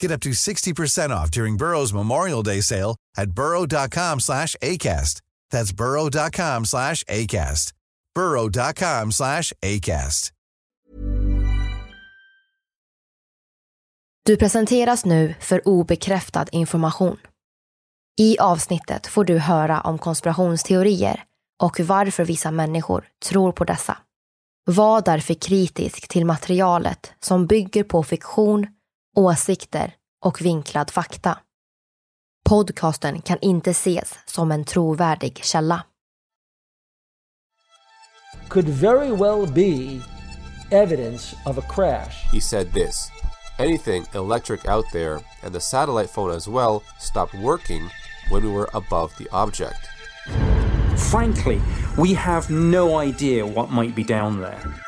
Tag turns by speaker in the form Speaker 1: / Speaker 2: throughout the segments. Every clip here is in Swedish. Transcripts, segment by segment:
Speaker 1: Get up to 60% off during Burrow's Memorial Day sale at burrow.com slash ACAST. That's burrow.com slash ACAST. burrow.com slash ACAST.
Speaker 2: Du presenteras nu för obekräftad information. I avsnittet får du höra om konspirationsteorier och varför vissa människor tror på dessa. Var därför kritisk till materialet som bygger på fiktion, åsikter och vinklad fakta. Podcasten kan inte ses som en trovärdig källa.
Speaker 3: could very well be evidence of a crash.
Speaker 4: He said this Anything electric out there, and the satellite phone as well, stopped working when we were above the object.
Speaker 5: Frankly, we have no idea what might be down there.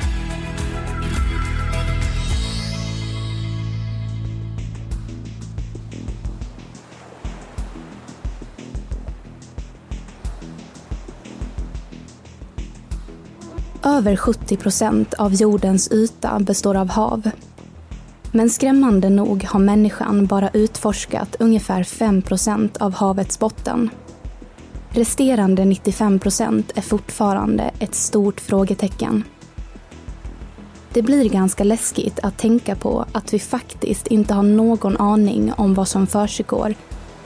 Speaker 6: Över 70 procent av jordens yta består av hav. Men skrämmande nog har människan bara utforskat ungefär 5 procent av havets botten. Resterande 95 procent är fortfarande ett stort frågetecken. Det blir ganska läskigt att tänka på att vi faktiskt inte har någon aning om vad som försiggår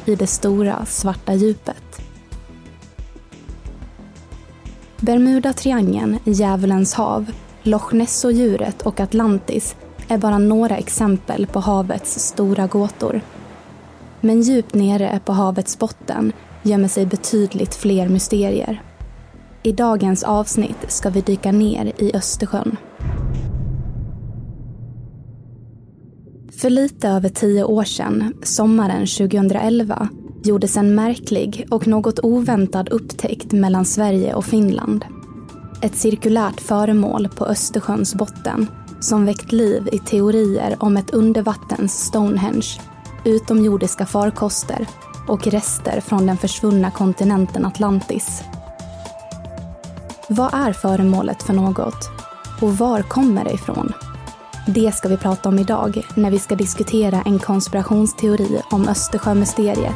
Speaker 6: i det stora svarta djupet. Bermuda-triangeln, Djävulens hav, Loch Ness-djuret och Atlantis är bara några exempel på havets stora gåtor. Men djupt nere på havets botten gömmer sig betydligt fler mysterier. I dagens avsnitt ska vi dyka ner i Östersjön. För lite över tio år sedan, sommaren 2011, gjordes en märklig och något oväntad upptäckt mellan Sverige och Finland. Ett cirkulärt föremål på Östersjöns botten som väckt liv i teorier om ett undervattens Stonehenge, utomjordiska farkoster och rester från den försvunna kontinenten Atlantis. Vad är föremålet för något? Och var kommer det ifrån? Det ska vi prata om idag när vi ska diskutera en konspirationsteori om Östersjömysteriet.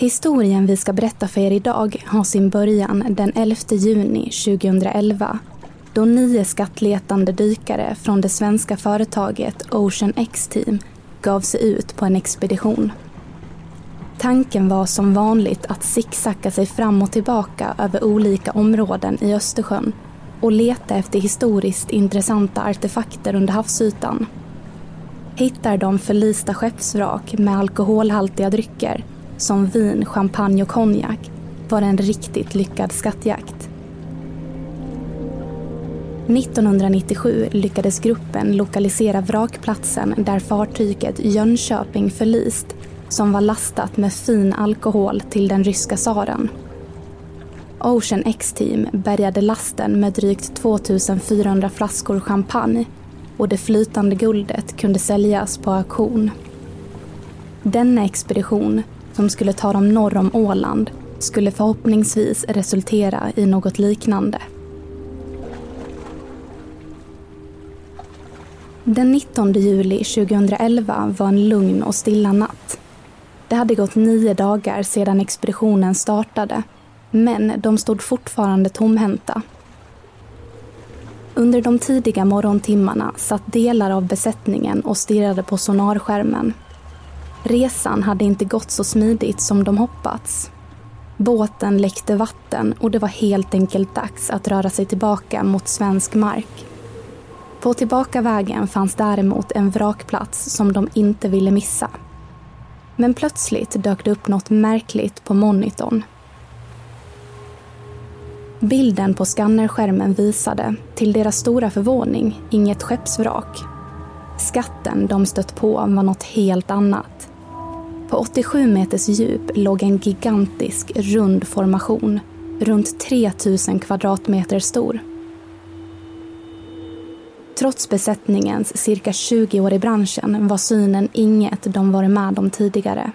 Speaker 6: Historien vi ska berätta för er idag har sin början den 11 juni 2011 då nio skattletande dykare från det svenska företaget Ocean X-Team gav sig ut på en expedition. Tanken var som vanligt att sicksacka sig fram och tillbaka över olika områden i Östersjön och leta efter historiskt intressanta artefakter under havsytan. Hittar de förlista skeppsvrak med alkoholhaltiga drycker som vin, champagne och konjak var en riktigt lyckad skattjakt. 1997 lyckades gruppen lokalisera vrakplatsen där fartyget Jönköping förlist som var lastat med fin alkohol till den ryska tsaren. Ocean X-team bärgade lasten med drygt 2400 flaskor champagne och det flytande guldet kunde säljas på auktion. Denna expedition, som skulle ta dem norr om Åland, skulle förhoppningsvis resultera i något liknande. Den 19 juli 2011 var en lugn och stilla natt. Det hade gått nio dagar sedan expeditionen startade, men de stod fortfarande tomhänta. Under de tidiga morgontimmarna satt delar av besättningen och stirrade på sonarskärmen. Resan hade inte gått så smidigt som de hoppats. Båten läckte vatten och det var helt enkelt dags att röra sig tillbaka mot svensk mark. På tillbakavägen fanns däremot en vrakplats som de inte ville missa. Men plötsligt dök det upp något märkligt på monitorn. Bilden på skannerskärmen visade, till deras stora förvåning, inget skeppsvrak. Skatten de stött på var något helt annat. På 87 meters djup låg en gigantisk rund formation, runt 3000 kvadratmeter stor. Trots besättningens cirka 20 år i branschen var synen inget de varit med om tidigare.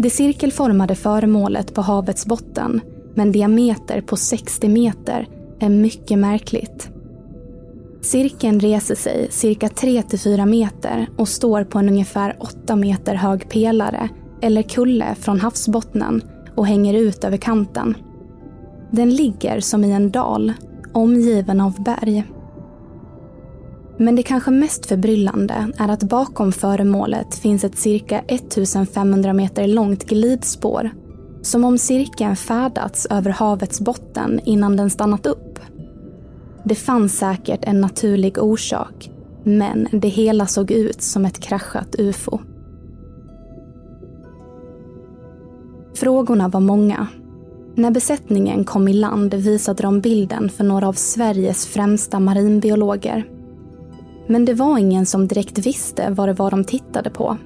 Speaker 6: Det cirkelformade föremålet på havets botten med en diameter på 60 meter är mycket märkligt. Cirkeln reser sig cirka 3-4 meter och står på en ungefär 8 meter hög pelare eller kulle från havsbottnen och hänger ut över kanten. Den ligger som i en dal, omgiven av berg. Men det kanske mest förbryllande är att bakom föremålet finns ett cirka 1500 meter långt glidspår. Som om cirkeln färdats över havets botten innan den stannat upp. Det fanns säkert en naturlig orsak, men det hela såg ut som ett kraschat ufo. Frågorna var många. När besättningen kom i land visade de bilden för några av Sveriges främsta marinbiologer men det var ingen som direkt visste vad det var de tittade på.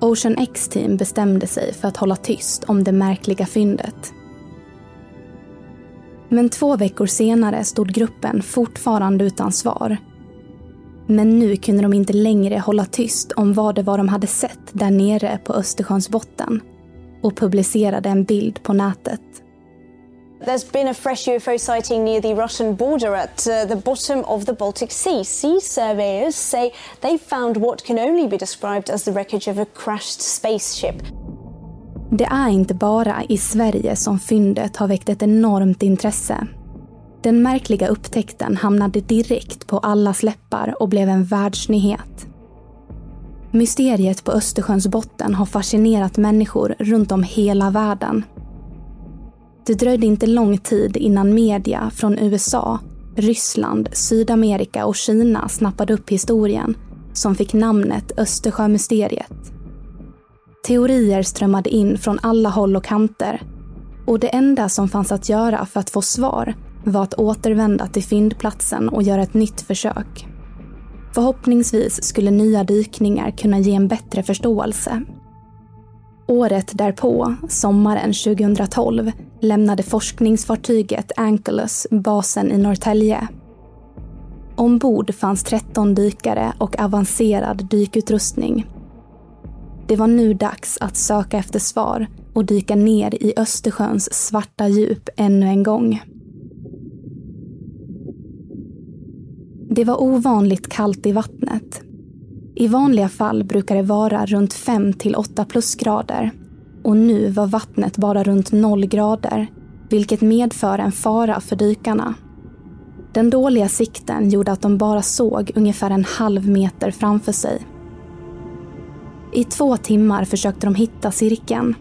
Speaker 6: Ocean X-team bestämde sig för att hålla tyst om det märkliga fyndet. Men två veckor senare stod gruppen fortfarande utan svar. Men nu kunde de inte längre hålla tyst om vad det var de hade sett där nere på Östersjöns botten och publicerade en bild på nätet.
Speaker 7: There's been a fresh UFO sighting near the Russian border at uh, the bottom of the Baltic Sea. Sea surveyors say they found what can only be described as the wreckage of a crashed spaceship.
Speaker 6: Det är inte bara i Sverige som fyndet har väckt ett enormt intresse. Den märkliga upptäckten hamnade direkt på allas läppar och blev en världsnyhet. Mysteriet på Östersjöns botten har fascinerat människor runt om hela världen det dröjde inte lång tid innan media från USA, Ryssland, Sydamerika och Kina snappade upp historien som fick namnet Östersjömysteriet. Teorier strömmade in från alla håll och kanter och det enda som fanns att göra för att få svar var att återvända till fyndplatsen och göra ett nytt försök. Förhoppningsvis skulle nya dykningar kunna ge en bättre förståelse Året därpå, sommaren 2012, lämnade forskningsfartyget Ankylos basen i Norrtälje. Ombord fanns 13 dykare och avancerad dykutrustning. Det var nu dags att söka efter svar och dyka ner i Östersjöns svarta djup ännu en gång. Det var ovanligt kallt i vattnet. I vanliga fall brukar det vara runt 5 till 8 plusgrader och nu var vattnet bara runt 0 grader vilket medför en fara för dykarna. Den dåliga sikten gjorde att de bara såg ungefär en halv meter framför sig. I två timmar försökte de hitta cirkeln.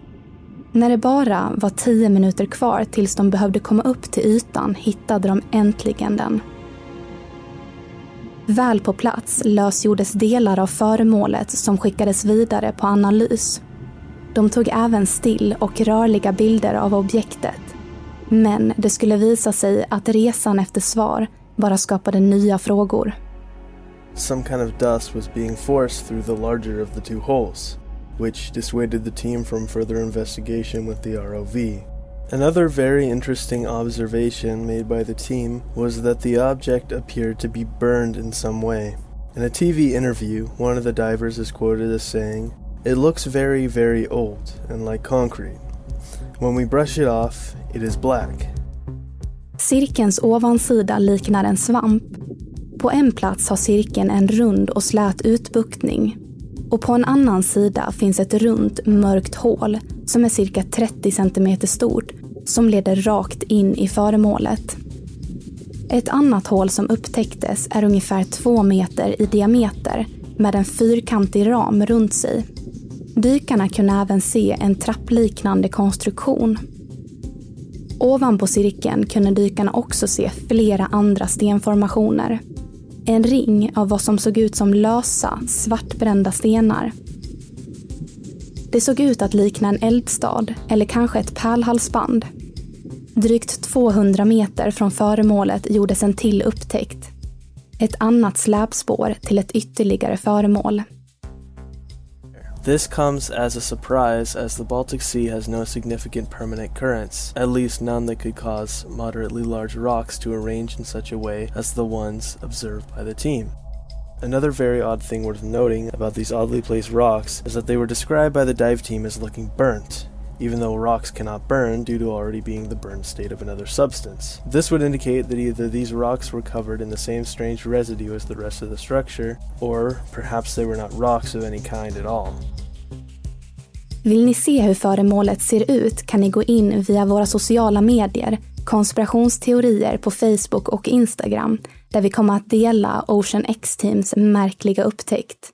Speaker 6: När det bara var tio minuter kvar tills de behövde komma upp till ytan hittade de äntligen den. Väl på plats lösgjordes delar av föremålet som skickades vidare på analys. De tog även still och rörliga bilder av objektet. Men det skulle visa sig att resan efter svar bara skapade nya frågor.
Speaker 8: Some kind of dust was being forced through the larger of the two holes, which dissuaded the team from further investigation with the ROV. Another very interesting observation made by the team was that the object appeared to be burned in some way. In a TV interview, one of the divers is quoted as saying, It looks very, very old and like concrete. When we brush it off, it is black.
Speaker 6: Cirkelns ovansida liknar en svamp. På en plats har cirkeln en rund och slät utbuktning. Och på en annan sida finns ett runt, mörkt hål som är cirka 30 cm stort som leder rakt in i föremålet. Ett annat hål som upptäcktes är ungefär två meter i diameter med en fyrkantig ram runt sig. Dykarna kunde även se en trappliknande konstruktion. Ovanpå cirkeln kunde dykarna också se flera andra stenformationer. En ring av vad som såg ut som lösa, svartbrända stenar. Det såg ut att likna en eldstad eller kanske ett pärlhalsband. Drygt 200 meter från föremålet gjordes en till upptäckt. Ett annat släpspår till ett ytterligare föremål.
Speaker 8: This comes as a surprise as the Baltic Sea has no significant permanent currents, at least none that could cause moderately large rocks to arrange in such a way as the ones observed by the team. Another very odd thing worth noting about these oddly placed rocks is that they were described by the dive team as looking burnt, even though rocks cannot burn due to already being the burned state of another substance. This would indicate that either these rocks were covered in the same strange residue as the rest of the structure, or perhaps they were not rocks of any kind at all.
Speaker 6: Vill ni se hur föremålet ser ut kan ni gå in via våra sociala medier, konspirationsteorier på Facebook och Instagram, där vi kommer att dela Ocean X-Teams märkliga upptäckt.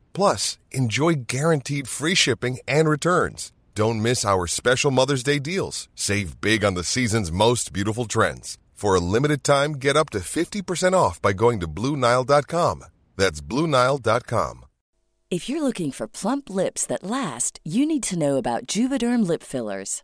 Speaker 9: Plus, enjoy guaranteed free shipping and returns. Don't miss our special Mother's Day deals. Save big on the season's most beautiful trends. For a limited time, get up to 50% off by going to BlueNile.com. That's BlueNile.com.
Speaker 10: If you're looking for plump lips that last, you need to know about Juvederm lip fillers.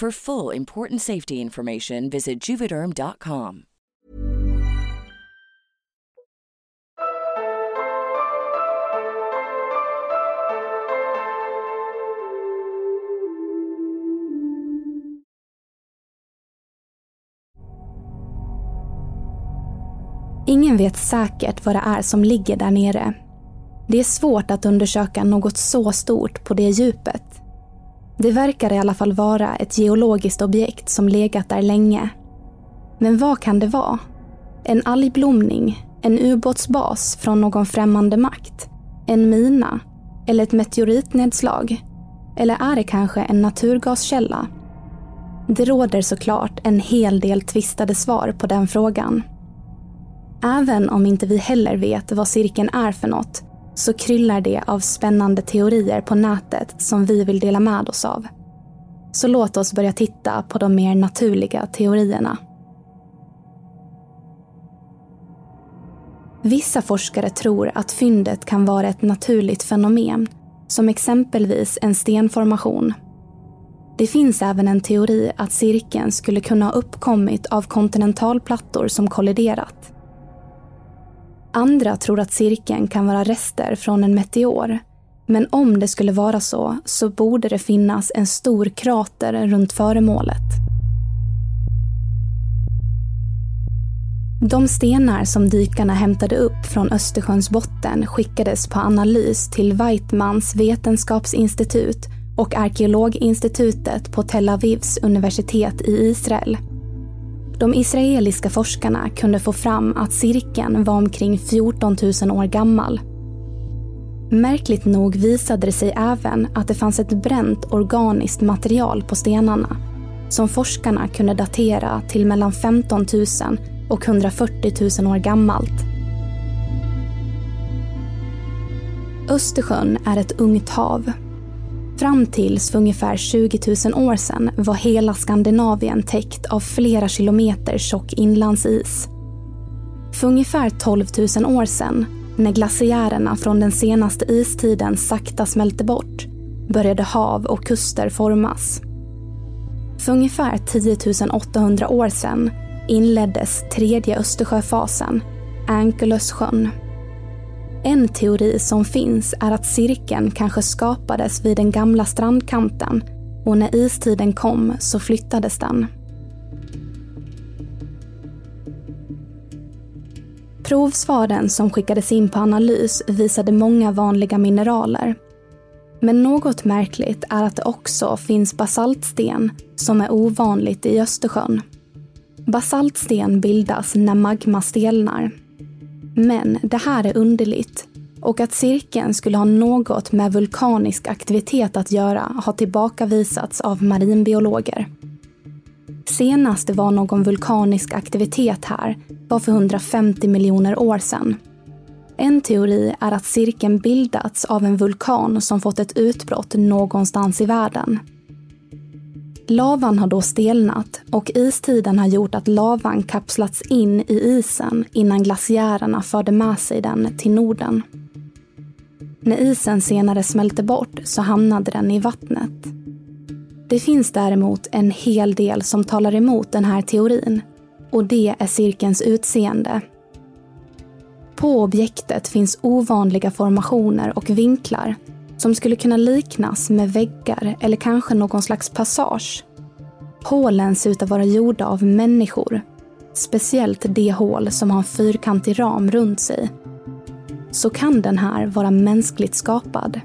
Speaker 10: For full important safety information, visit juvederm.com.
Speaker 6: Ingen vet säkert vad det är som ligger där nere. Det är svårt att undersöka något så stort på det djupet. Det verkar i alla fall vara ett geologiskt objekt som legat där länge. Men vad kan det vara? En algblomning? En ubåtsbas från någon främmande makt? En mina? Eller ett meteoritnedslag? Eller är det kanske en naturgaskälla? Det råder såklart en hel del tvistade svar på den frågan. Även om inte vi heller vet vad cirkeln är för något så kryllar det av spännande teorier på nätet som vi vill dela med oss av. Så låt oss börja titta på de mer naturliga teorierna. Vissa forskare tror att fyndet kan vara ett naturligt fenomen, som exempelvis en stenformation. Det finns även en teori att cirkeln skulle kunna ha uppkommit av kontinentalplattor som kolliderat. Andra tror att cirkeln kan vara rester från en meteor. Men om det skulle vara så, så borde det finnas en stor krater runt föremålet. De stenar som dykarna hämtade upp från Östersjöns botten skickades på analys till Weitmans vetenskapsinstitut och arkeologinstitutet på Tel Avivs universitet i Israel. De israeliska forskarna kunde få fram att cirkeln var omkring 14 000 år gammal. Märkligt nog visade det sig även att det fanns ett bränt organiskt material på stenarna som forskarna kunde datera till mellan 15 000 och 140 000 år gammalt. Östersjön är ett ungt hav Fram tills för ungefär 20 000 år sedan var hela Skandinavien täckt av flera kilometer tjock inlandsis. För ungefär 12 000 år sedan, när glaciärerna från den senaste istiden sakta smälte bort, började hav och kuster formas. För ungefär 10 800 år sedan inleddes tredje Östersjöfasen, Ankelössjön. En teori som finns är att cirkeln kanske skapades vid den gamla strandkanten och när istiden kom så flyttades den. Provsvaren som skickades in på analys visade många vanliga mineraler. Men något märkligt är att det också finns basaltsten som är ovanligt i Östersjön. Basaltsten bildas när magma stelnar men det här är underligt och att cirkeln skulle ha något med vulkanisk aktivitet att göra har tillbakavisats av marinbiologer. Senast det var någon vulkanisk aktivitet här var för 150 miljoner år sedan. En teori är att cirkeln bildats av en vulkan som fått ett utbrott någonstans i världen. Lavan har då stelnat och istiden har gjort att lavan kapslats in i isen innan glaciärerna förde med sig den till Norden. När isen senare smälte bort så hamnade den i vattnet. Det finns däremot en hel del som talar emot den här teorin och det är cirkelns utseende. På objektet finns ovanliga formationer och vinklar som skulle kunna liknas med väggar eller kanske någon slags passage. Hålen ser ut att vara gjorda av människor. Speciellt det hål som har en fyrkantig ram runt sig. Så kan den här vara mänskligt skapad.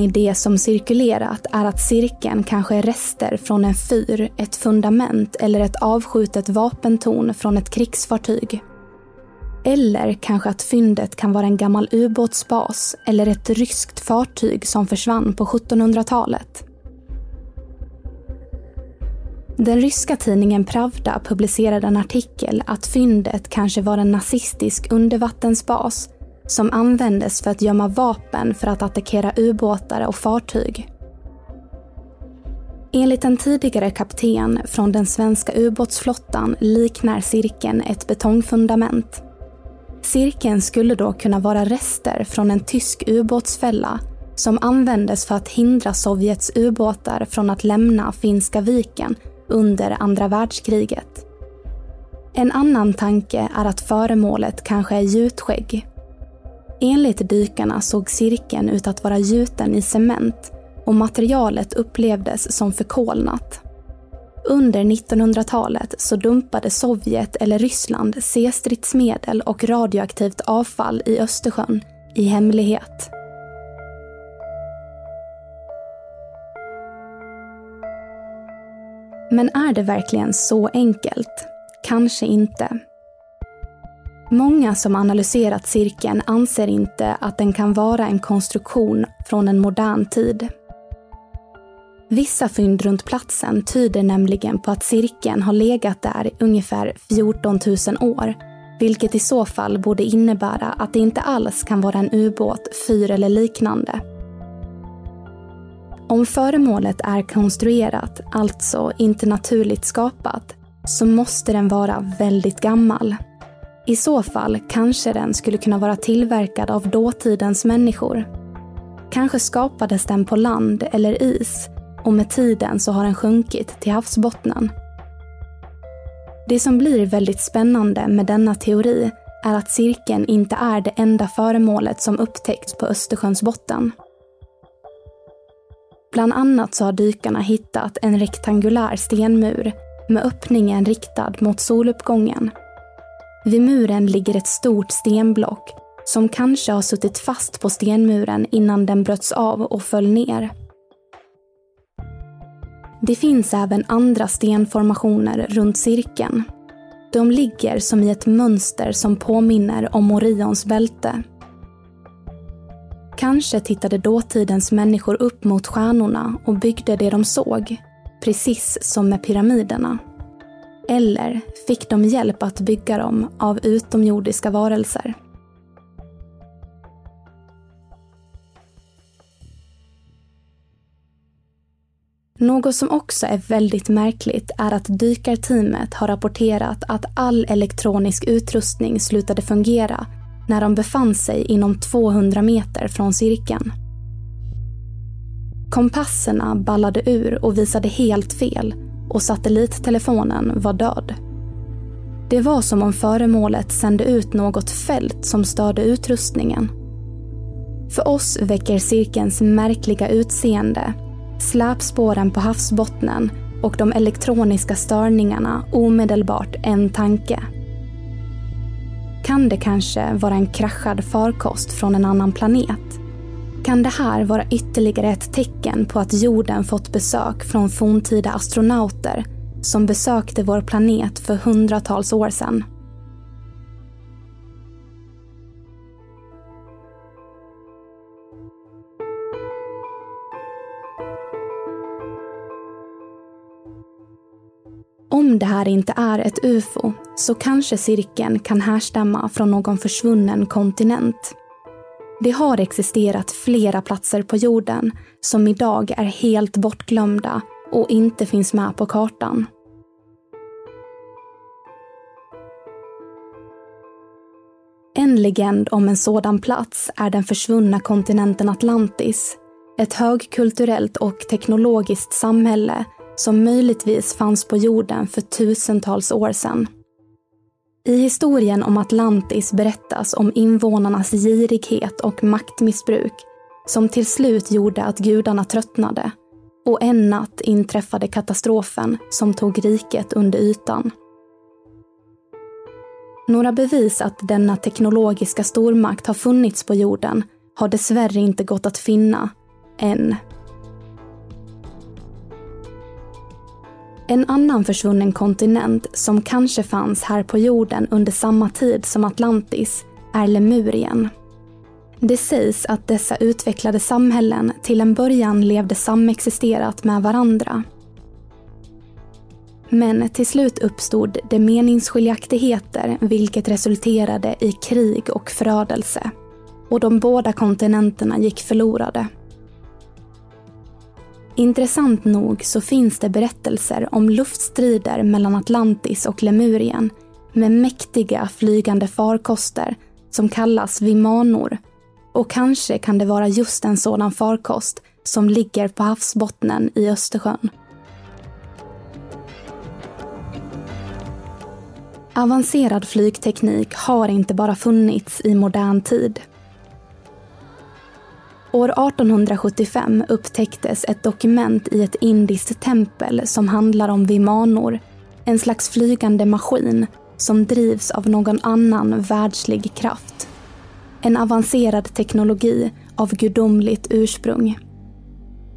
Speaker 6: En idé som cirkulerat är att cirkeln kanske är rester från en fyr, ett fundament eller ett avskjutet vapentorn från ett krigsfartyg. Eller kanske att fyndet kan vara en gammal ubåtsbas eller ett ryskt fartyg som försvann på 1700-talet. Den ryska tidningen Pravda publicerade en artikel att fyndet kanske var en nazistisk undervattensbas som användes för att gömma vapen för att attackera ubåtar och fartyg. Enligt en tidigare kapten från den svenska ubåtsflottan liknar cirkeln ett betongfundament. Cirkeln skulle då kunna vara rester från en tysk ubåtsfälla som användes för att hindra Sovjets ubåtar från att lämna Finska viken under andra världskriget. En annan tanke är att föremålet kanske är gjutskägg. Enligt dykarna såg cirkeln ut att vara gjuten i cement och materialet upplevdes som förkolnat. Under 1900-talet så dumpade Sovjet eller Ryssland C-stridsmedel och radioaktivt avfall i Östersjön i hemlighet. Men är det verkligen så enkelt? Kanske inte. Många som analyserat cirkeln anser inte att den kan vara en konstruktion från en modern tid. Vissa fynd runt platsen tyder nämligen på att cirkeln har legat där i ungefär 14 000 år, vilket i så fall borde innebära att det inte alls kan vara en ubåt, fyr eller liknande. Om föremålet är konstruerat, alltså inte naturligt skapat, så måste den vara väldigt gammal. I så fall kanske den skulle kunna vara tillverkad av dåtidens människor. Kanske skapades den på land eller is och med tiden så har den sjunkit till havsbottnen. Det som blir väldigt spännande med denna teori är att cirkeln inte är det enda föremålet som upptäckts på Östersjöns botten. Bland annat så har dykarna hittat en rektangulär stenmur med öppningen riktad mot soluppgången. Vid muren ligger ett stort stenblock som kanske har suttit fast på stenmuren innan den bröts av och föll ner. Det finns även andra stenformationer runt cirkeln. De ligger som i ett mönster som påminner om Orions bälte. Kanske tittade dåtidens människor upp mot stjärnorna och byggde det de såg, precis som med pyramiderna. Eller fick de hjälp att bygga dem av utomjordiska varelser. Något som också är väldigt märkligt är att dykarteamet har rapporterat att all elektronisk utrustning slutade fungera när de befann sig inom 200 meter från cirkeln. Kompasserna ballade ur och visade helt fel och satellittelefonen var död. Det var som om föremålet sände ut något fält som störde utrustningen. För oss väcker cirkelns märkliga utseende, släpspåren på havsbottnen och de elektroniska störningarna omedelbart en tanke. Kan det kanske vara en kraschad farkost från en annan planet? Kan det här vara ytterligare ett tecken på att jorden fått besök från forntida astronauter som besökte vår planet för hundratals år sedan? Om det här inte är ett UFO så kanske cirkeln kan härstamma från någon försvunnen kontinent. Det har existerat flera platser på jorden som idag är helt bortglömda och inte finns med på kartan. En legend om en sådan plats är den försvunna kontinenten Atlantis. Ett högkulturellt och teknologiskt samhälle som möjligtvis fanns på jorden för tusentals år sedan. I historien om Atlantis berättas om invånarnas girighet och maktmissbruk som till slut gjorde att gudarna tröttnade och en natt inträffade katastrofen som tog riket under ytan. Några bevis att denna teknologiska stormakt har funnits på jorden har dessvärre inte gått att finna, än. En annan försvunnen kontinent som kanske fanns här på jorden under samma tid som Atlantis är Lemurien. Det sägs att dessa utvecklade samhällen till en början levde samexisterat med varandra. Men till slut uppstod det meningsskiljaktigheter vilket resulterade i krig och förödelse. Och de båda kontinenterna gick förlorade. Intressant nog så finns det berättelser om luftstrider mellan Atlantis och Lemurien med mäktiga flygande farkoster som kallas vimanor. Och kanske kan det vara just en sådan farkost som ligger på havsbottnen i Östersjön. Avancerad flygteknik har inte bara funnits i modern tid. År 1875 upptäcktes ett dokument i ett indiskt tempel som handlar om vimanor, en slags flygande maskin som drivs av någon annan världslig kraft. En avancerad teknologi av gudomligt ursprung.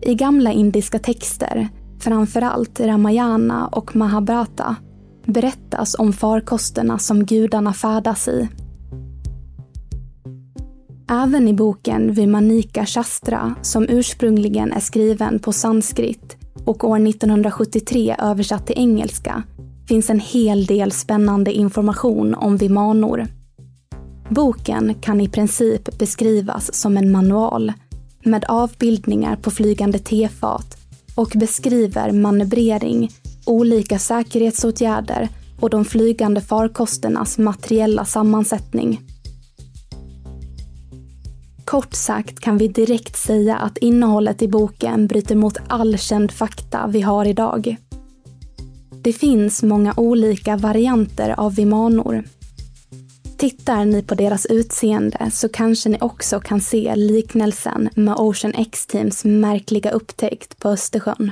Speaker 6: I gamla indiska texter, framförallt Ramayana och Mahabharata, berättas om farkosterna som gudarna färdas i. Även i boken Vimanika Shastra, som ursprungligen är skriven på sanskrit och år 1973 översatt till engelska, finns en hel del spännande information om vimanor. Boken kan i princip beskrivas som en manual med avbildningar på flygande tefat och beskriver manövrering, olika säkerhetsåtgärder och de flygande farkosternas materiella sammansättning. Kort sagt kan vi direkt säga att innehållet i boken bryter mot all känd fakta vi har idag. Det finns många olika varianter av vimanor. Tittar ni på deras utseende så kanske ni också kan se liknelsen med Ocean X-Teams märkliga upptäckt på Östersjön.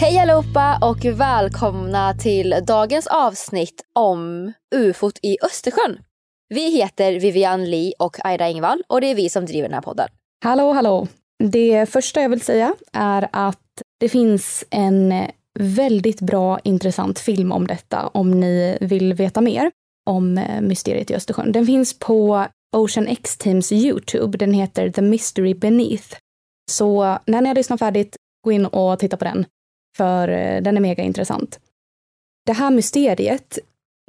Speaker 2: Hej allihopa och välkomna till dagens avsnitt om ufot i Östersjön. Vi heter Vivian Lee och Aida Engvall och det är vi som driver den här podden.
Speaker 6: Hallå, hallå. Det första jag vill säga är att det finns en väldigt bra intressant film om detta om ni vill veta mer om eh, mysteriet i Östersjön. Den finns på Ocean X Teams Youtube. Den heter The Mystery Beneath. Så när ni har lyssnat färdigt, gå in och titta på den för eh, den är mega intressant. Det här mysteriet,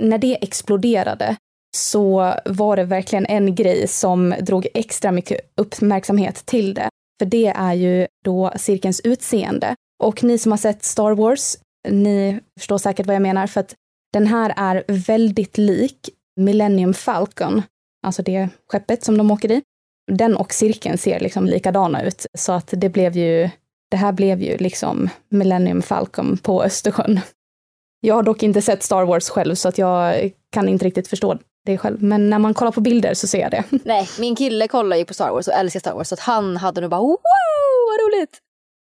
Speaker 6: när det exploderade så var det verkligen en grej som drog extra mycket uppmärksamhet till det. För det är ju då cirkelns utseende. Och ni som har sett Star Wars, ni förstår säkert vad jag menar, för att den här är väldigt lik Millennium Falcon, alltså det skeppet som de åker i. Den och cirkeln ser liksom likadana ut, så att det blev ju det här blev ju liksom Millennium Falcon på Östersjön. Jag har dock inte sett Star Wars själv så att jag kan inte riktigt förstå det själv. Men när man kollar på bilder så ser jag det.
Speaker 2: Nej, min kille kollar ju på Star Wars och älskar Star Wars så att han hade nog bara wow, vad roligt!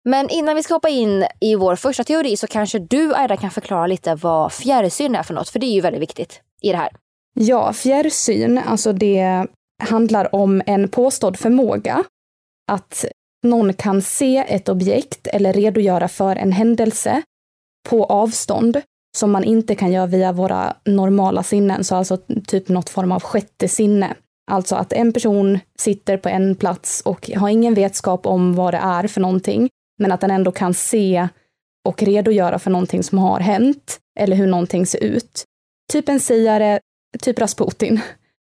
Speaker 2: Men innan vi ska hoppa in i vår första teori så kanske du Aida kan förklara lite vad fjärrsyn är för något, för det är ju väldigt viktigt i det här.
Speaker 6: Ja, fjärrsyn, alltså det handlar om en påstådd förmåga att någon kan se ett objekt eller redogöra för en händelse på avstånd som man inte kan göra via våra normala sinnen, så alltså typ något form av sjätte sinne. Alltså att en person sitter på en plats och har ingen vetskap om vad det är för någonting, men att den ändå kan se och redogöra för någonting som har hänt eller hur någonting ser ut. Typ en siare, typ Rasputin.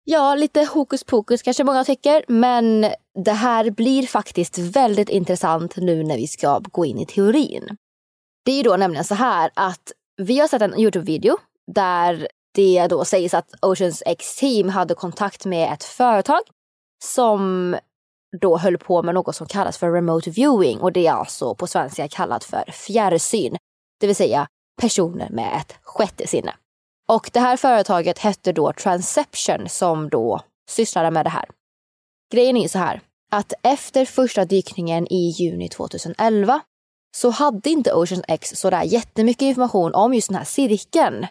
Speaker 2: Ja, lite hokus pokus kanske många tycker, men det här blir faktiskt väldigt intressant nu när vi ska gå in i teorin. Det är ju då nämligen så här att vi har sett en Youtube-video där det då sägs att Oceans X Team hade kontakt med ett företag som då höll på med något som kallas för remote viewing och det är alltså på svenska kallat för fjärrsyn. Det vill säga personer med ett sjätte sinne. Och det här företaget hette då Transception som då sysslade med det här. Grejen är så här att efter första dykningen i juni 2011 så hade inte Ocean X sådär jättemycket information om just den här cirkeln.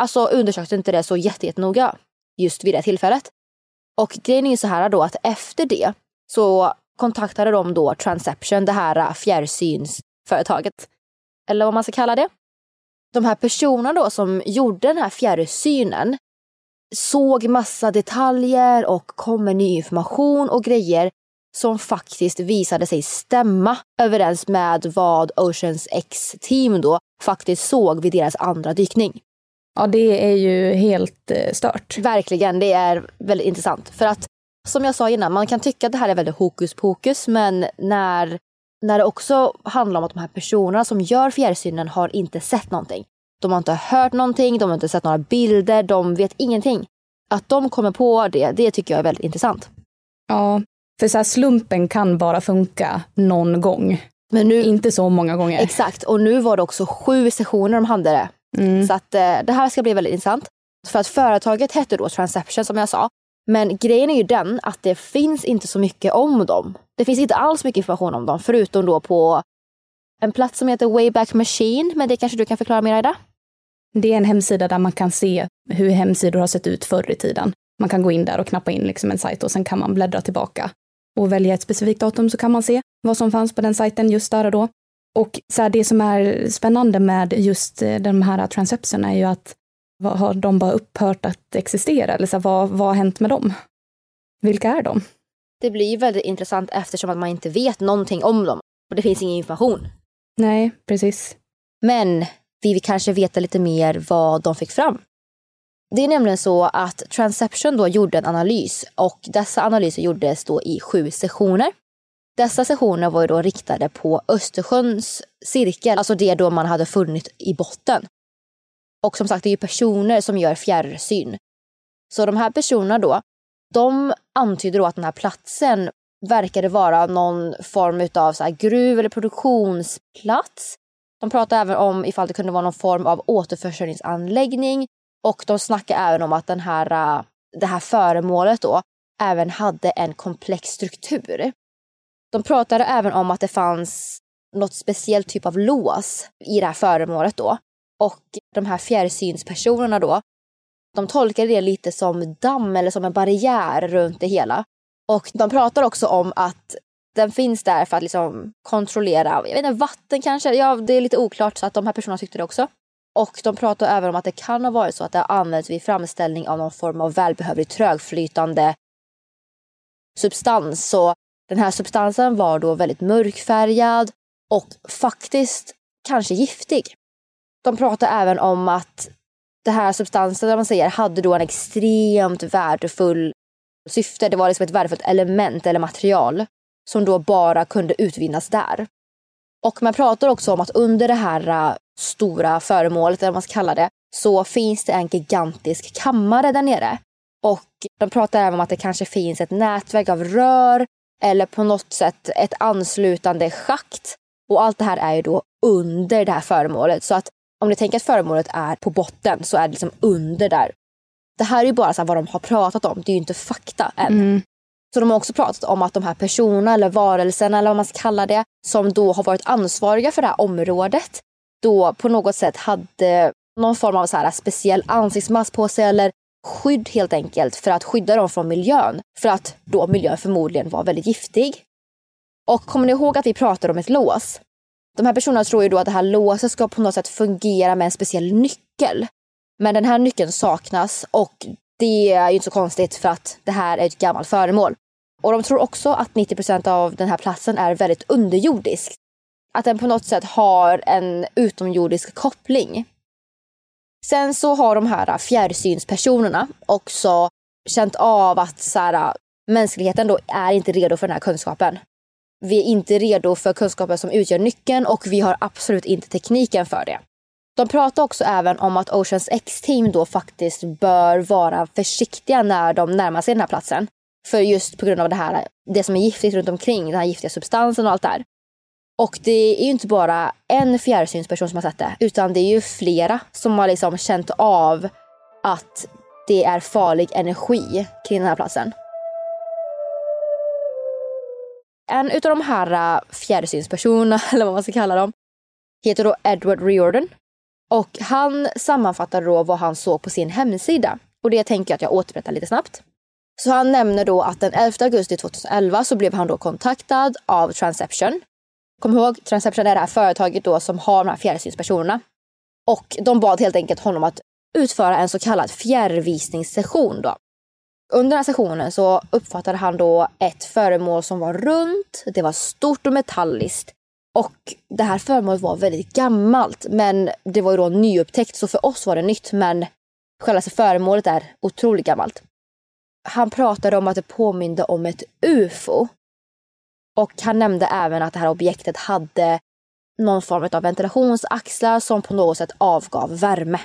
Speaker 2: Alltså undersökte inte det så jättenoga just vid det tillfället. Och grejen är så här då att efter det så kontaktade de då Transception, det här fjärrsynsföretaget. Eller vad man ska kalla det. De här personerna då som gjorde den här fjärrsynen såg massa detaljer och kom med ny information och grejer som faktiskt visade sig stämma överens med vad Oceans X team då faktiskt såg vid deras andra dykning.
Speaker 6: Ja, det är ju helt eh, stört.
Speaker 2: Verkligen, det är väldigt intressant. För att som jag sa innan, man kan tycka att det här är väldigt hokus pokus, men när, när det också handlar om att de här personerna som gör fjärrsynen har inte sett någonting. De har inte hört någonting, de har inte sett några bilder, de vet ingenting. Att de kommer på det, det tycker jag är väldigt intressant.
Speaker 6: Ja, för så slumpen kan bara funka någon gång. Men nu, inte så många gånger.
Speaker 2: Exakt, och nu var det också sju sessioner de hade det. Mm. Så att eh, det här ska bli väldigt intressant. För att företaget hette då Transception som jag sa. Men grejen är ju den att det finns inte så mycket om dem. Det finns inte alls mycket information om dem förutom då på en plats som heter Wayback Machine. Men det kanske du kan förklara mer Ida?
Speaker 6: Det är en hemsida där man kan se hur hemsidor har sett ut förr i tiden. Man kan gå in där och knappa in liksom en sajt och sen kan man bläddra tillbaka och välja ett specifikt datum så kan man se vad som fanns på den sajten just där och då. Och så här, det som är spännande med just eh, de här transepsen är ju att har de bara upphört att existera? Eller så här, vad, vad har hänt med dem? Vilka är de?
Speaker 2: Det blir väldigt intressant eftersom att man inte vet någonting om dem och det finns ingen information.
Speaker 6: Nej, precis.
Speaker 2: Men vi vill kanske veta lite mer vad de fick fram. Det är nämligen så att Transception då gjorde en analys och dessa analyser gjordes då i sju sessioner. Dessa sessioner var ju då riktade på Östersjöns cirkel, alltså det då man hade funnit i botten. Och som sagt, det är ju personer som gör fjärrsyn. Så de här personerna då, de antyder då att den här platsen verkade vara någon form av så gruv eller produktionsplats. De pratar även om ifall det kunde vara någon form av återförsörjningsanläggning och de snackar även om att den här, äh, det här föremålet då även hade en komplex struktur. De pratade även om att det fanns något speciellt typ av lås i det här föremålet då. Och de här fjärrsynspersonerna då, de tolkade det lite som damm eller som en barriär runt det hela. Och de pratar också om att den finns där för att liksom kontrollera, jag vet inte, vatten kanske? Ja, det är lite oklart så att de här personerna tyckte det också. Och de pratar även om att det kan ha varit så att det har använts vid framställning av någon form av välbehövlig trögflytande substans. Så den här substansen var då väldigt mörkfärgad och faktiskt kanske giftig. De pratar även om att det här substansen, man säger, hade då en extremt värdefull syfte. Det var liksom ett värdefullt element eller material som då bara kunde utvinnas där. Och man pratar också om att under det här äh, stora föremålet, eller vad man ska kalla det, så finns det en gigantisk kammare där nere. Och de pratar även om att det kanske finns ett nätverk av rör eller på något sätt ett anslutande schakt. Och allt det här är ju då under det här föremålet. Så att om ni tänker att föremålet är på botten så är det liksom under där. Det här är ju bara så vad de har pratat om, det är ju inte fakta än. Mm. Så de har också pratat om att de här personerna eller varelserna eller vad man ska kalla det som då har varit ansvariga för det här området då på något sätt hade någon form av så här speciell ansiktsmask på sig eller skydd helt enkelt för att skydda dem från miljön. För att då miljön förmodligen var väldigt giftig. Och kommer ni ihåg att vi pratade om ett lås? De här personerna tror ju då att det här låset ska på något sätt fungera med en speciell nyckel. Men den här nyckeln saknas och det är ju inte så konstigt för att det här är ett gammalt föremål. Och de tror också att 90% av den här platsen är väldigt underjordisk. Att den på något sätt har en utomjordisk koppling. Sen så har de här fjärrsynspersonerna också känt av att så här, mänskligheten då är inte redo för den här kunskapen. Vi är inte redo för kunskapen som utgör nyckeln och vi har absolut inte tekniken för det. De pratar också även om att Oceans X-team då faktiskt bör vara försiktiga när de närmar sig den här platsen. För just på grund av det här, det som är giftigt runt omkring, den här giftiga substansen och allt det här. Och det är ju inte bara en fjärrsynsperson som har sett det, utan det är ju flera som har liksom känt av att det är farlig energi kring den här platsen. En av de här äh, fjärrsynspersonerna, eller vad man ska kalla dem, heter då Edward Riordan. Och han sammanfattar då vad han såg på sin hemsida. Och det tänker jag att jag återberättar lite snabbt. Så han nämner då att den 11 augusti 2011 så blev han då kontaktad av Transception. Kom ihåg, Transception är det här företaget då som har de här fjärrsynspersonerna. Och de bad helt enkelt honom att utföra en så kallad fjärrvisningssession då. Under den här sessionen så uppfattade han då ett föremål som var runt, det var stort och metalliskt. Och det här föremålet var väldigt gammalt men det var ju då nyupptäckt så för oss var det nytt men själva föremålet är otroligt gammalt. Han pratade om att det påminde om ett ufo. Och han nämnde även att det här objektet hade någon form av ventilationsaxlar som på något sätt avgav värme.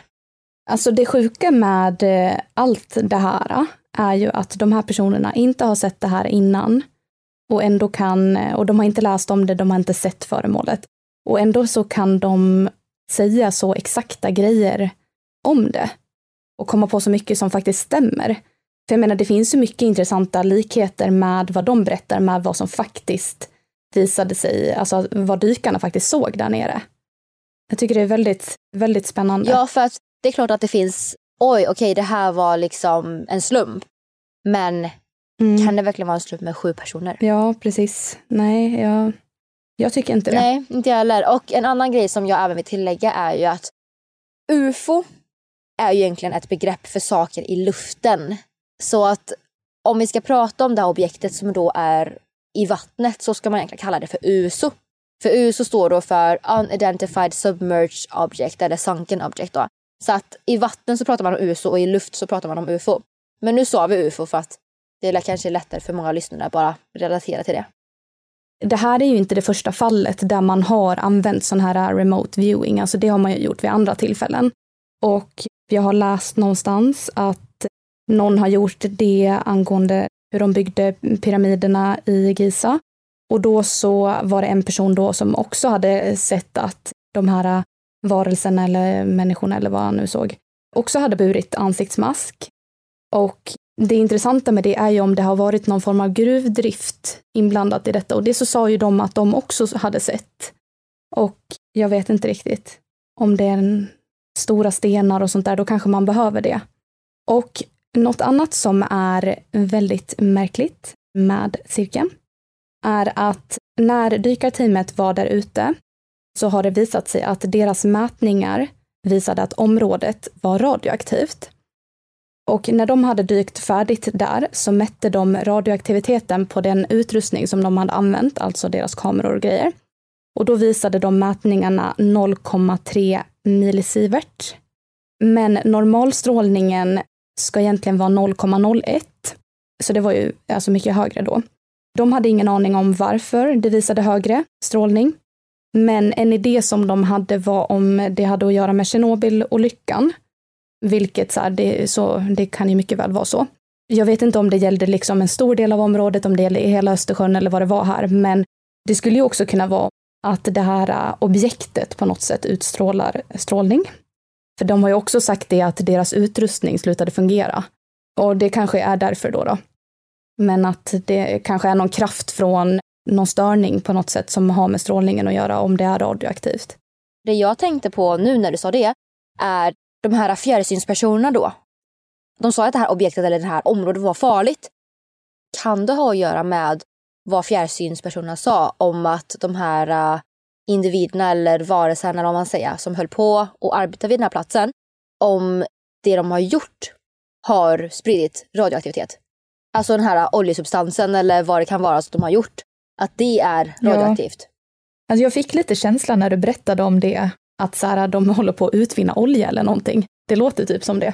Speaker 6: Alltså det sjuka med eh, allt det här är ju att de här personerna inte har sett det här innan och ändå kan, och de har inte läst om det, de har inte sett föremålet. Och ändå så kan de säga så exakta grejer om det och komma på så mycket som faktiskt stämmer. För jag menar, det finns ju mycket intressanta likheter med vad de berättar med vad som faktiskt visade sig, alltså vad dykarna faktiskt såg där nere. Jag tycker det är väldigt, väldigt spännande.
Speaker 2: Ja, för att det är klart att det finns, oj, okej, okay, det här var liksom en slump. Men mm. kan det verkligen vara en slump med sju personer?
Speaker 6: Ja, precis. Nej, jag, jag tycker inte det.
Speaker 2: Nej, inte jag heller. Och en annan grej som jag även vill tillägga är ju att UFO är ju egentligen ett begrepp för saker i luften. Så att om vi ska prata om det här objektet som då är i vattnet så ska man egentligen kalla det för USO. För USO står då för Unidentified Submerged Object eller Sunken Object. Då. Så att i vatten så pratar man om USO och i luft så pratar man om UFO. Men nu sa vi UFO för att det är kanske lättare för många lyssnare att bara relatera till det.
Speaker 6: Det här är ju inte det första fallet där man har använt sån här remote viewing, alltså det har man ju gjort vid andra tillfällen. Och jag har läst någonstans att någon har gjort det angående hur de byggde pyramiderna i Giza. Och då så var det en person då som också hade sett att de här varelsen eller människorna eller vad han nu såg också hade burit ansiktsmask. Och det intressanta med det är ju om det har varit någon form av gruvdrift inblandat i detta och det så sa ju de att de också hade sett. Och jag vet inte riktigt om det är en stora stenar och sånt där, då kanske man behöver det. Och något annat som är väldigt märkligt med cirkeln är att när dykarteamet var där ute så har det visat sig att deras mätningar visade att området var radioaktivt. Och när de hade dykt färdigt där så mätte de radioaktiviteten på den utrustning som de hade använt, alltså deras kameror och grejer. Och då visade de mätningarna 0,3 millisievert. Men normalstrålningen ska egentligen vara 0,01. Så det var ju alltså mycket högre då. De hade ingen aning om varför det visade högre strålning. Men en idé som de hade var om det hade att göra med Tjernobylolyckan. Vilket så, här, det, så det kan ju mycket väl vara så. Jag vet inte om det gällde liksom en stor del av området, om det gällde hela Östersjön eller vad det var här, men det skulle ju också kunna vara att det här äh, objektet på något sätt utstrålar strålning. För de har ju också sagt det att deras utrustning slutade fungera. Och det kanske är därför då. då. Men att det kanske är någon kraft från någon störning på något sätt som har med strålningen att göra om det är radioaktivt.
Speaker 2: Det jag tänkte på nu när du sa det är de här fjärrsynspersonerna då. De sa att det här objektet eller det här området var farligt. Kan det ha att göra med vad fjärrsynspersonerna sa om att de här äh, individerna eller varelserna, eller vad man säger, som höll på och arbetade vid den här platsen, om det de har gjort har spridit radioaktivitet. Alltså den här äh, oljesubstansen eller vad det kan vara som de har gjort. Att det är radioaktivt. Ja.
Speaker 6: Alltså jag fick lite känsla när du berättade om det, att så här, de håller på att utvinna olja eller någonting. Det låter typ som det.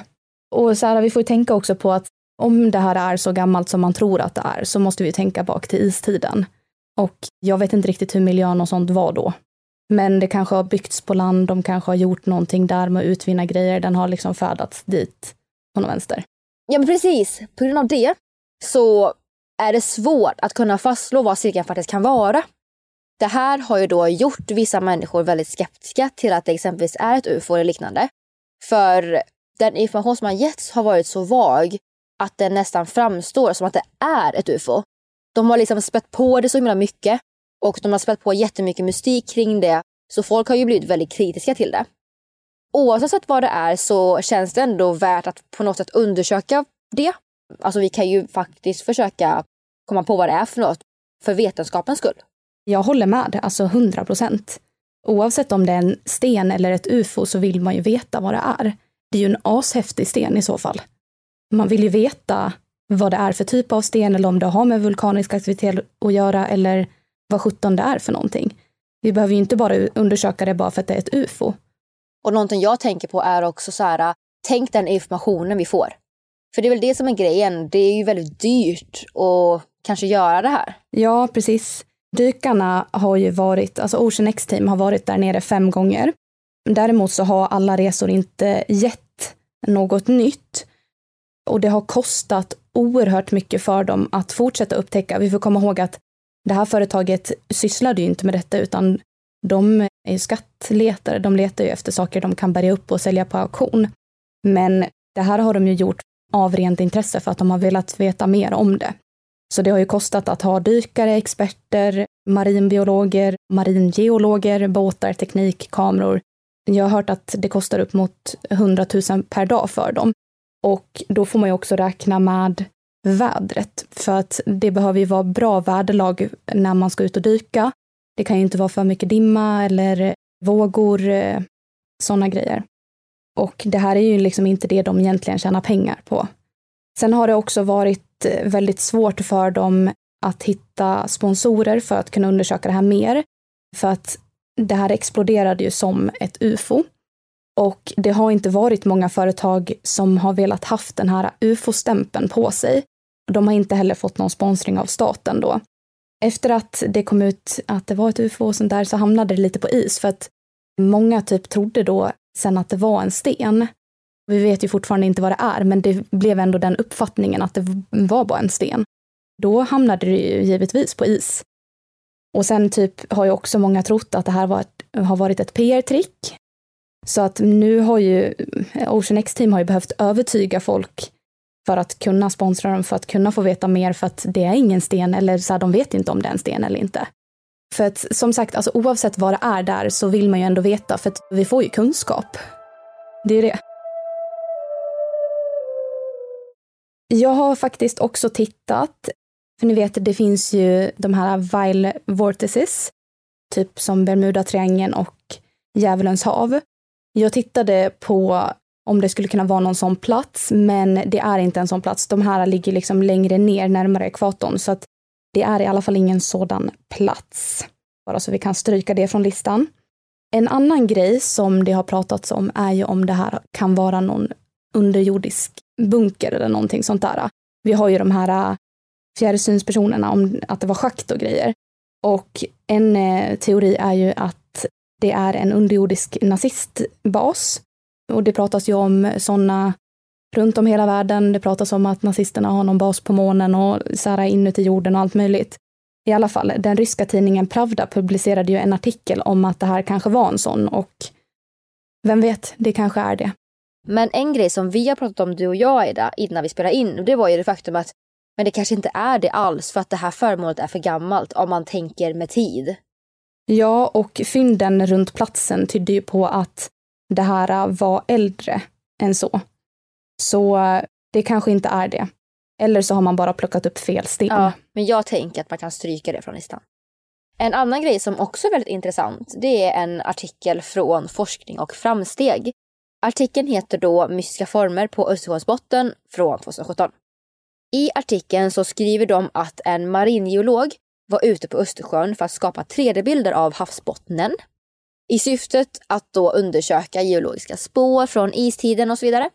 Speaker 6: Och så här, vi får ju tänka också på att om det här är så gammalt som man tror att det är, så måste vi tänka bak till istiden. Och jag vet inte riktigt hur miljön och sånt var då. Men det kanske har byggts på land, de kanske har gjort någonting där med att utvinna grejer, den har liksom färdats dit på någon vänster.
Speaker 2: Ja men precis, på grund av det så är det svårt att kunna fastslå vad cirkeln faktiskt kan vara. Det här har ju då gjort vissa människor väldigt skeptiska till att det exempelvis är ett ufo eller liknande. För den information som har getts har varit så vag att det nästan framstår som att det är ett ufo. De har liksom spett på det så himla mycket och de har spett på jättemycket mystik kring det. Så folk har ju blivit väldigt kritiska till det. Oavsett vad det är så känns det ändå värt att på något sätt undersöka det. Alltså vi kan ju faktiskt försöka komma på vad det är för något för vetenskapens skull.
Speaker 6: Jag håller med, alltså 100 procent. Oavsett om det är en sten eller ett ufo så vill man ju veta vad det är. Det är ju en ashäftig sten i så fall. Man vill ju veta vad det är för typ av sten eller om det har med vulkanisk aktivitet att göra eller vad sjutton det är för någonting. Vi behöver ju inte bara undersöka det bara för att det är ett ufo.
Speaker 2: Och någonting jag tänker på är också så här, tänk den informationen vi får. För det är väl det som är grejen, det är ju väldigt dyrt att kanske göra det här.
Speaker 6: Ja, precis. Dykarna har ju varit, alltså Ocean X-team har varit där nere fem gånger. Däremot så har alla resor inte gett något nytt. Och det har kostat oerhört mycket för dem att fortsätta upptäcka. Vi får komma ihåg att det här företaget sysslade ju inte med detta utan de är ju skattletare. De letar ju efter saker de kan bärga upp och sälja på auktion. Men det här har de ju gjort av rent intresse för att de har velat veta mer om det. Så det har ju kostat att ha dykare, experter, marinbiologer, maringeologer, båtar, teknik, kameror. Jag har hört att det kostar upp mot 100 000 per dag för dem. Och då får man ju också räkna med vädret, för att det behöver ju vara bra väderlag när man ska ut och dyka. Det kan ju inte vara för mycket dimma eller vågor, eh, sådana grejer. Och det här är ju liksom inte det de egentligen tjänar pengar på. Sen har det också varit väldigt svårt för dem att hitta sponsorer för att kunna undersöka det här mer. För att det här exploderade ju som ett ufo. Och det har inte varit många företag som har velat haft den här ufo-stämpeln på sig. De har inte heller fått någon sponsring av staten då. Efter att det kom ut att det var ett ufo och sånt där så hamnade det lite på is för att många typ trodde då sen att det var en sten. Vi vet ju fortfarande inte vad det är, men det blev ändå den uppfattningen att det var bara en sten. Då hamnade det ju givetvis på is. Och sen typ har ju också många trott att det här var ett, har varit ett PR-trick. Så att nu har ju eh, Ocean X-team har ju behövt övertyga folk för att kunna sponsra dem, för att kunna få veta mer, för att det är ingen sten, eller så här, de vet inte om det är en sten eller inte. För att som sagt, alltså, oavsett vad det är där så vill man ju ändå veta, för att vi får ju kunskap. Det är det. Jag har faktiskt också tittat, för ni vet, det finns ju de här Vile Vortices, typ som Bermudatriangeln och Djävulens hav. Jag tittade på om det skulle kunna vara någon sån plats, men det är inte en sån plats. De här ligger liksom längre ner, närmare ekvatorn, så att det är i alla fall ingen sådan plats. Bara så vi kan stryka det från listan. En annan grej som det har pratats om är ju om det här kan vara någon underjordisk bunker eller någonting sånt där. Vi har ju de här äh, fjärrsynspersonerna om att det var schakt och grejer. Och en äh, teori är ju att det är en underjordisk nazistbas. Och det pratas ju om sådana runt om hela världen. Det pratas om att nazisterna har någon bas på månen och så här inuti jorden och allt möjligt. I alla fall, den ryska tidningen Pravda publicerade ju en artikel om att det här kanske var en sån och vem vet, det kanske är det.
Speaker 2: Men en grej som vi har pratat om, du och jag Ida, innan vi spelade in, det var ju det faktum att Men det kanske inte är det alls för att det här föremålet är för gammalt om man tänker med tid.
Speaker 6: Ja, och fynden runt platsen tyder ju på att det här var äldre än så. Så det kanske inte är det. Eller så har man bara plockat upp fel sten.
Speaker 2: Ja, men jag tänker att man kan stryka det från listan. En annan grej som också är väldigt intressant, det är en artikel från Forskning och framsteg. Artikeln heter då Mystiska former på Östersjöns botten från 2017. I artikeln så skriver de att en maringeolog var ute på Östersjön för att skapa 3D-bilder av havsbottnen i syftet att då undersöka geologiska spår från istiden och så vidare.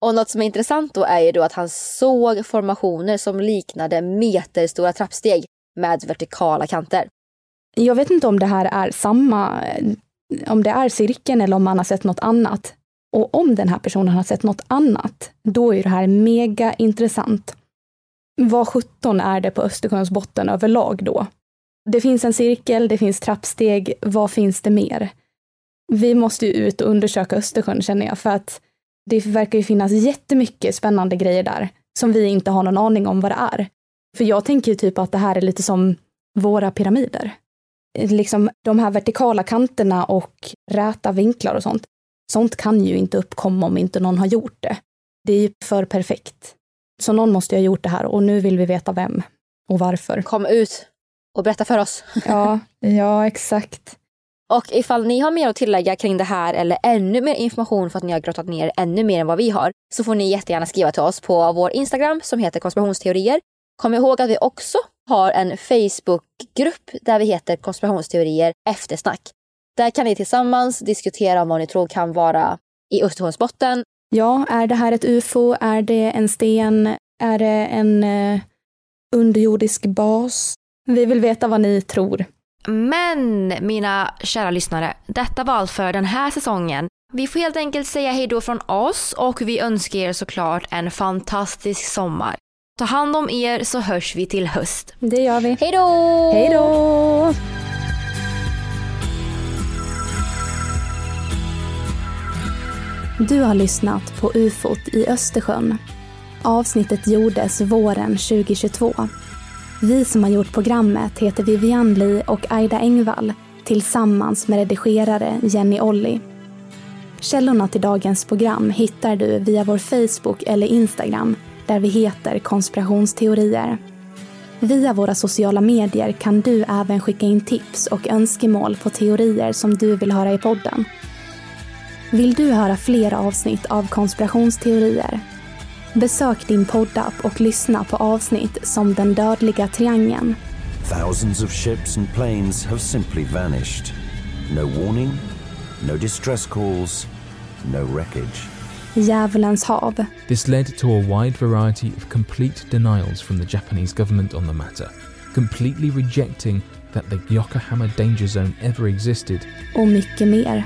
Speaker 2: Och något som är intressant då är ju då att han såg formationer som liknade meterstora trappsteg med vertikala kanter.
Speaker 6: Jag vet inte om det här är samma, om det är cirkeln eller om man har sett något annat. Och om den här personen har sett något annat, då är det här mega intressant. Vad 17 är det på Östersjöns botten överlag då? Det finns en cirkel, det finns trappsteg, vad finns det mer? Vi måste ju ut och undersöka Östersjön känner jag, för att det verkar ju finnas jättemycket spännande grejer där som vi inte har någon aning om vad det är. För jag tänker ju typ att det här är lite som våra pyramider. Liksom de här vertikala kanterna och räta vinklar och sånt. Sånt kan ju inte uppkomma om inte någon har gjort det. Det är ju för perfekt. Så någon måste ju ha gjort det här och nu vill vi veta vem och varför.
Speaker 2: Kom ut och berätta för oss.
Speaker 6: ja, ja exakt.
Speaker 2: Och ifall ni har mer att tillägga kring det här eller ännu mer information för att ni har grottat ner ännu mer än vad vi har så får ni jättegärna skriva till oss på vår Instagram som heter konspirationsteorier. Kom ihåg att vi också har en Facebookgrupp där vi heter konspirationsteorier eftersnack. Där kan ni tillsammans diskutera om vad ni tror kan vara i Östersjöns botten.
Speaker 6: Ja, är det här ett ufo? Är det en sten? Är det en eh, underjordisk bas? Vi vill veta vad ni tror.
Speaker 2: Men mina kära lyssnare, detta var allt för den här säsongen. Vi får helt enkelt säga hej då från oss och vi önskar er såklart en fantastisk sommar. Ta hand om er så hörs vi till höst.
Speaker 6: Det gör vi.
Speaker 2: Hej då!
Speaker 6: Hej då! Du har lyssnat på UFOt i Östersjön. Avsnittet gjordes våren 2022. Vi som har gjort programmet heter Vivian Lee och Aida Engvall tillsammans med redigerare Jenny Olli. Källorna till dagens program hittar du via vår Facebook eller Instagram där vi heter konspirationsteorier. Via våra sociala medier kan du även skicka in tips och önskemål på teorier som du vill höra i podden. Vill du höra fler avsnitt av konspirationsteorier? Besök din poddapp och lyssna på avsnitt som Den dödliga triangeln.
Speaker 11: Thousands of ships and planes have simply vanished. No warning, no distress calls, no wreckage.
Speaker 6: Djävulens hav.
Speaker 12: This led to a wide variety of complete denials from the Japanese government on the matter, completely rejecting that the Yokohama danger zone ever existed.
Speaker 6: Och mycket mer.